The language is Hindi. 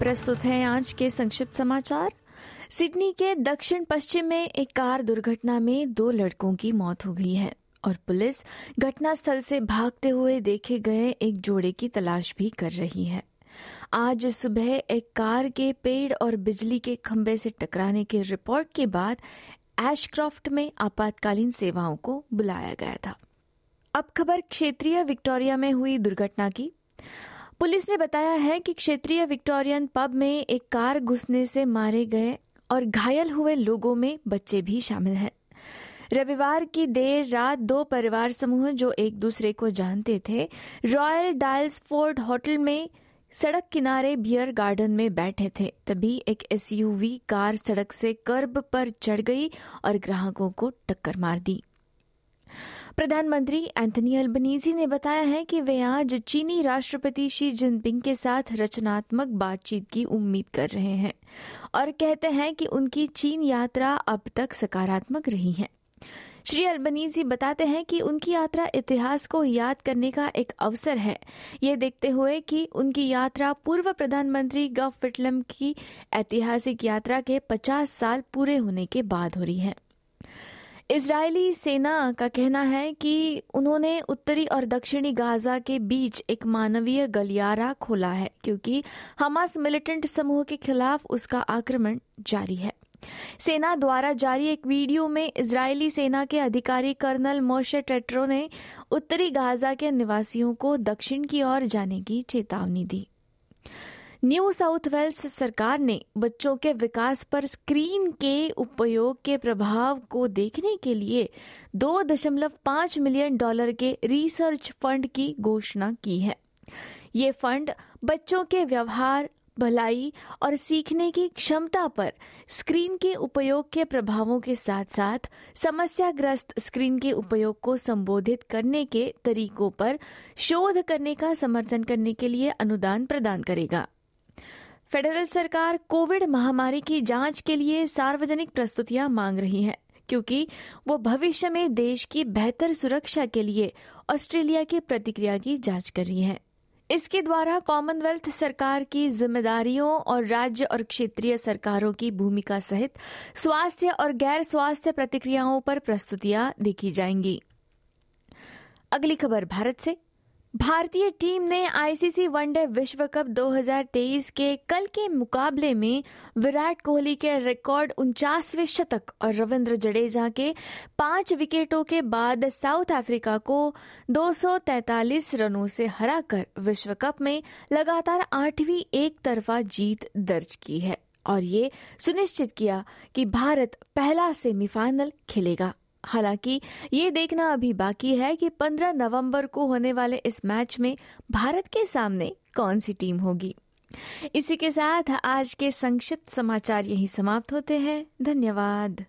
प्रस्तुत हैं आज के संक्षिप्त समाचार। सिडनी के दक्षिण पश्चिम में एक कार दुर्घटना में दो लड़कों की मौत हो गई है और पुलिस घटनास्थल से भागते हुए देखे गए एक जोड़े की तलाश भी कर रही है। आज सुबह एक कार के पेड़ और बिजली के खंभे से टकराने की रिपोर्ट के बाद एशक्रॉफ्ट में आपातकालीन सेवाओं को बुलाया गया था। अब खबर क्षेत्रीय विक्टोरिया में हुई दुर्घटना की। पुलिस ने बताया है कि क्षेत्रीय विक्टोरियन पब में एक कार घुसने से मारे गए और घायल हुए लोगों में बच्चे भी शामिल हैं। रविवार की देर रात दो परिवार समूह जो एक दूसरे को जानते थे, रॉयल डायल्स फोर्ड होटल में सड़क किनारे बियर गार्डन में बैठे थे। तभी एक एसयूवी कार सड़क से कर्ब पर चढ़ गई और ग्राहकों को टक्कर मार दी। प्रधानमंत्री एंथनी अल्बनीजी ने बताया है कि वे आज चीनी राष्ट्रपति शी जिनपिंग के साथ रचनात्मक बातचीत की उम्मीद कर रहे हैं और कहते हैं कि उनकी चीन यात्रा अब तक सकारात्मक रही है। श्री अल्बनीजी बताते हैं कि उनकी यात्रा इतिहास को याद करने का एक अवसर है। ये देखते हुए कि उनकी यात्रा पूर्व प्रधानमंत्री गफ फिटलम की ऐतिहासिक यात्रा के 50 साल पूरे होने के बाद हो रही है। इजरायली सेना का कहना है कि उन्होंने उत्तरी और दक्षिणी गाजा के बीच एक मानवीय गलियारा खोला है, क्योंकि हमास मिलिटेंट समूह के खिलाफ उसका आक्रमण जारी है। सेना द्वारा जारी एक वीडियो में इजरायली सेना के अधिकारी कर्नल मोशे टेट्रो ने उत्तरी गाजा के निवासियों को दक्षिण की ओर जाने की चेतावनी दी। न्यू साउथ वेल्स सरकार ने बच्चों के विकास पर स्क्रीन के उपयोग के प्रभाव को देखने के लिए दो दशमलव पाँच मिलियन डॉलर के रिसर्च फंड की घोषणा की है। ये फंड बच्चों के व्यवहार, भलाई और सीखने की क्षमता पर स्क्रीन के उपयोग के प्रभावों के साथ साथ समस्याग्रस्त स्क्रीन के उपयोग को संबोधित करने के तरीकों पर शोध करने का समर्थन करने के लिए अनुदान प्रदान करेगा। फेडरल सरकार कोविड महामारी की जाँच के लिए सार्वजनिक प्रस्तुतियाँ मांग रही है, क्योंकि वो भविष्य में देश की बेहतर सुरक्षा के लिए ऑस्ट्रेलिया की प्रतिक्रिया की जाँच कर रही है। इसके द्वारा कॉमनवेल्थ सरकार की जिम्मेदारियों और राज्य और क्षेत्रीय सरकारों की भूमिका सहित स्वास्थ्य और गैर स्वास्थ्य प्रतिक्रियाओं पर प्रस्तुतियाँ देखी जाएँगी। अगली खबर भारत से। भारतीय टीम ने आईसीसी वनडे विश्व कप 2023 के कल के मुकाबले में विराट कोहली के रिकॉर्ड उनचासवें शतक और रविंद्र जडेजा के पाँच विकेटों के बाद साउथ अफ्रीका को 243 रनों से हराकर विश्व कप में लगातार आठवीं एक तरफा जीत दर्ज की है। और ये सुनिश्चित किया कि भारत पहला सेमीफाइनल खेलेगा। हालाँकि ये देखना अभी बाकी है कि 15 नवंबर को होने वाले इस मैच में भारत के सामने कौन सी टीम होगी। इसी के साथ आज के संक्षिप्त समाचार यही समाप्त होते हैं। धन्यवाद।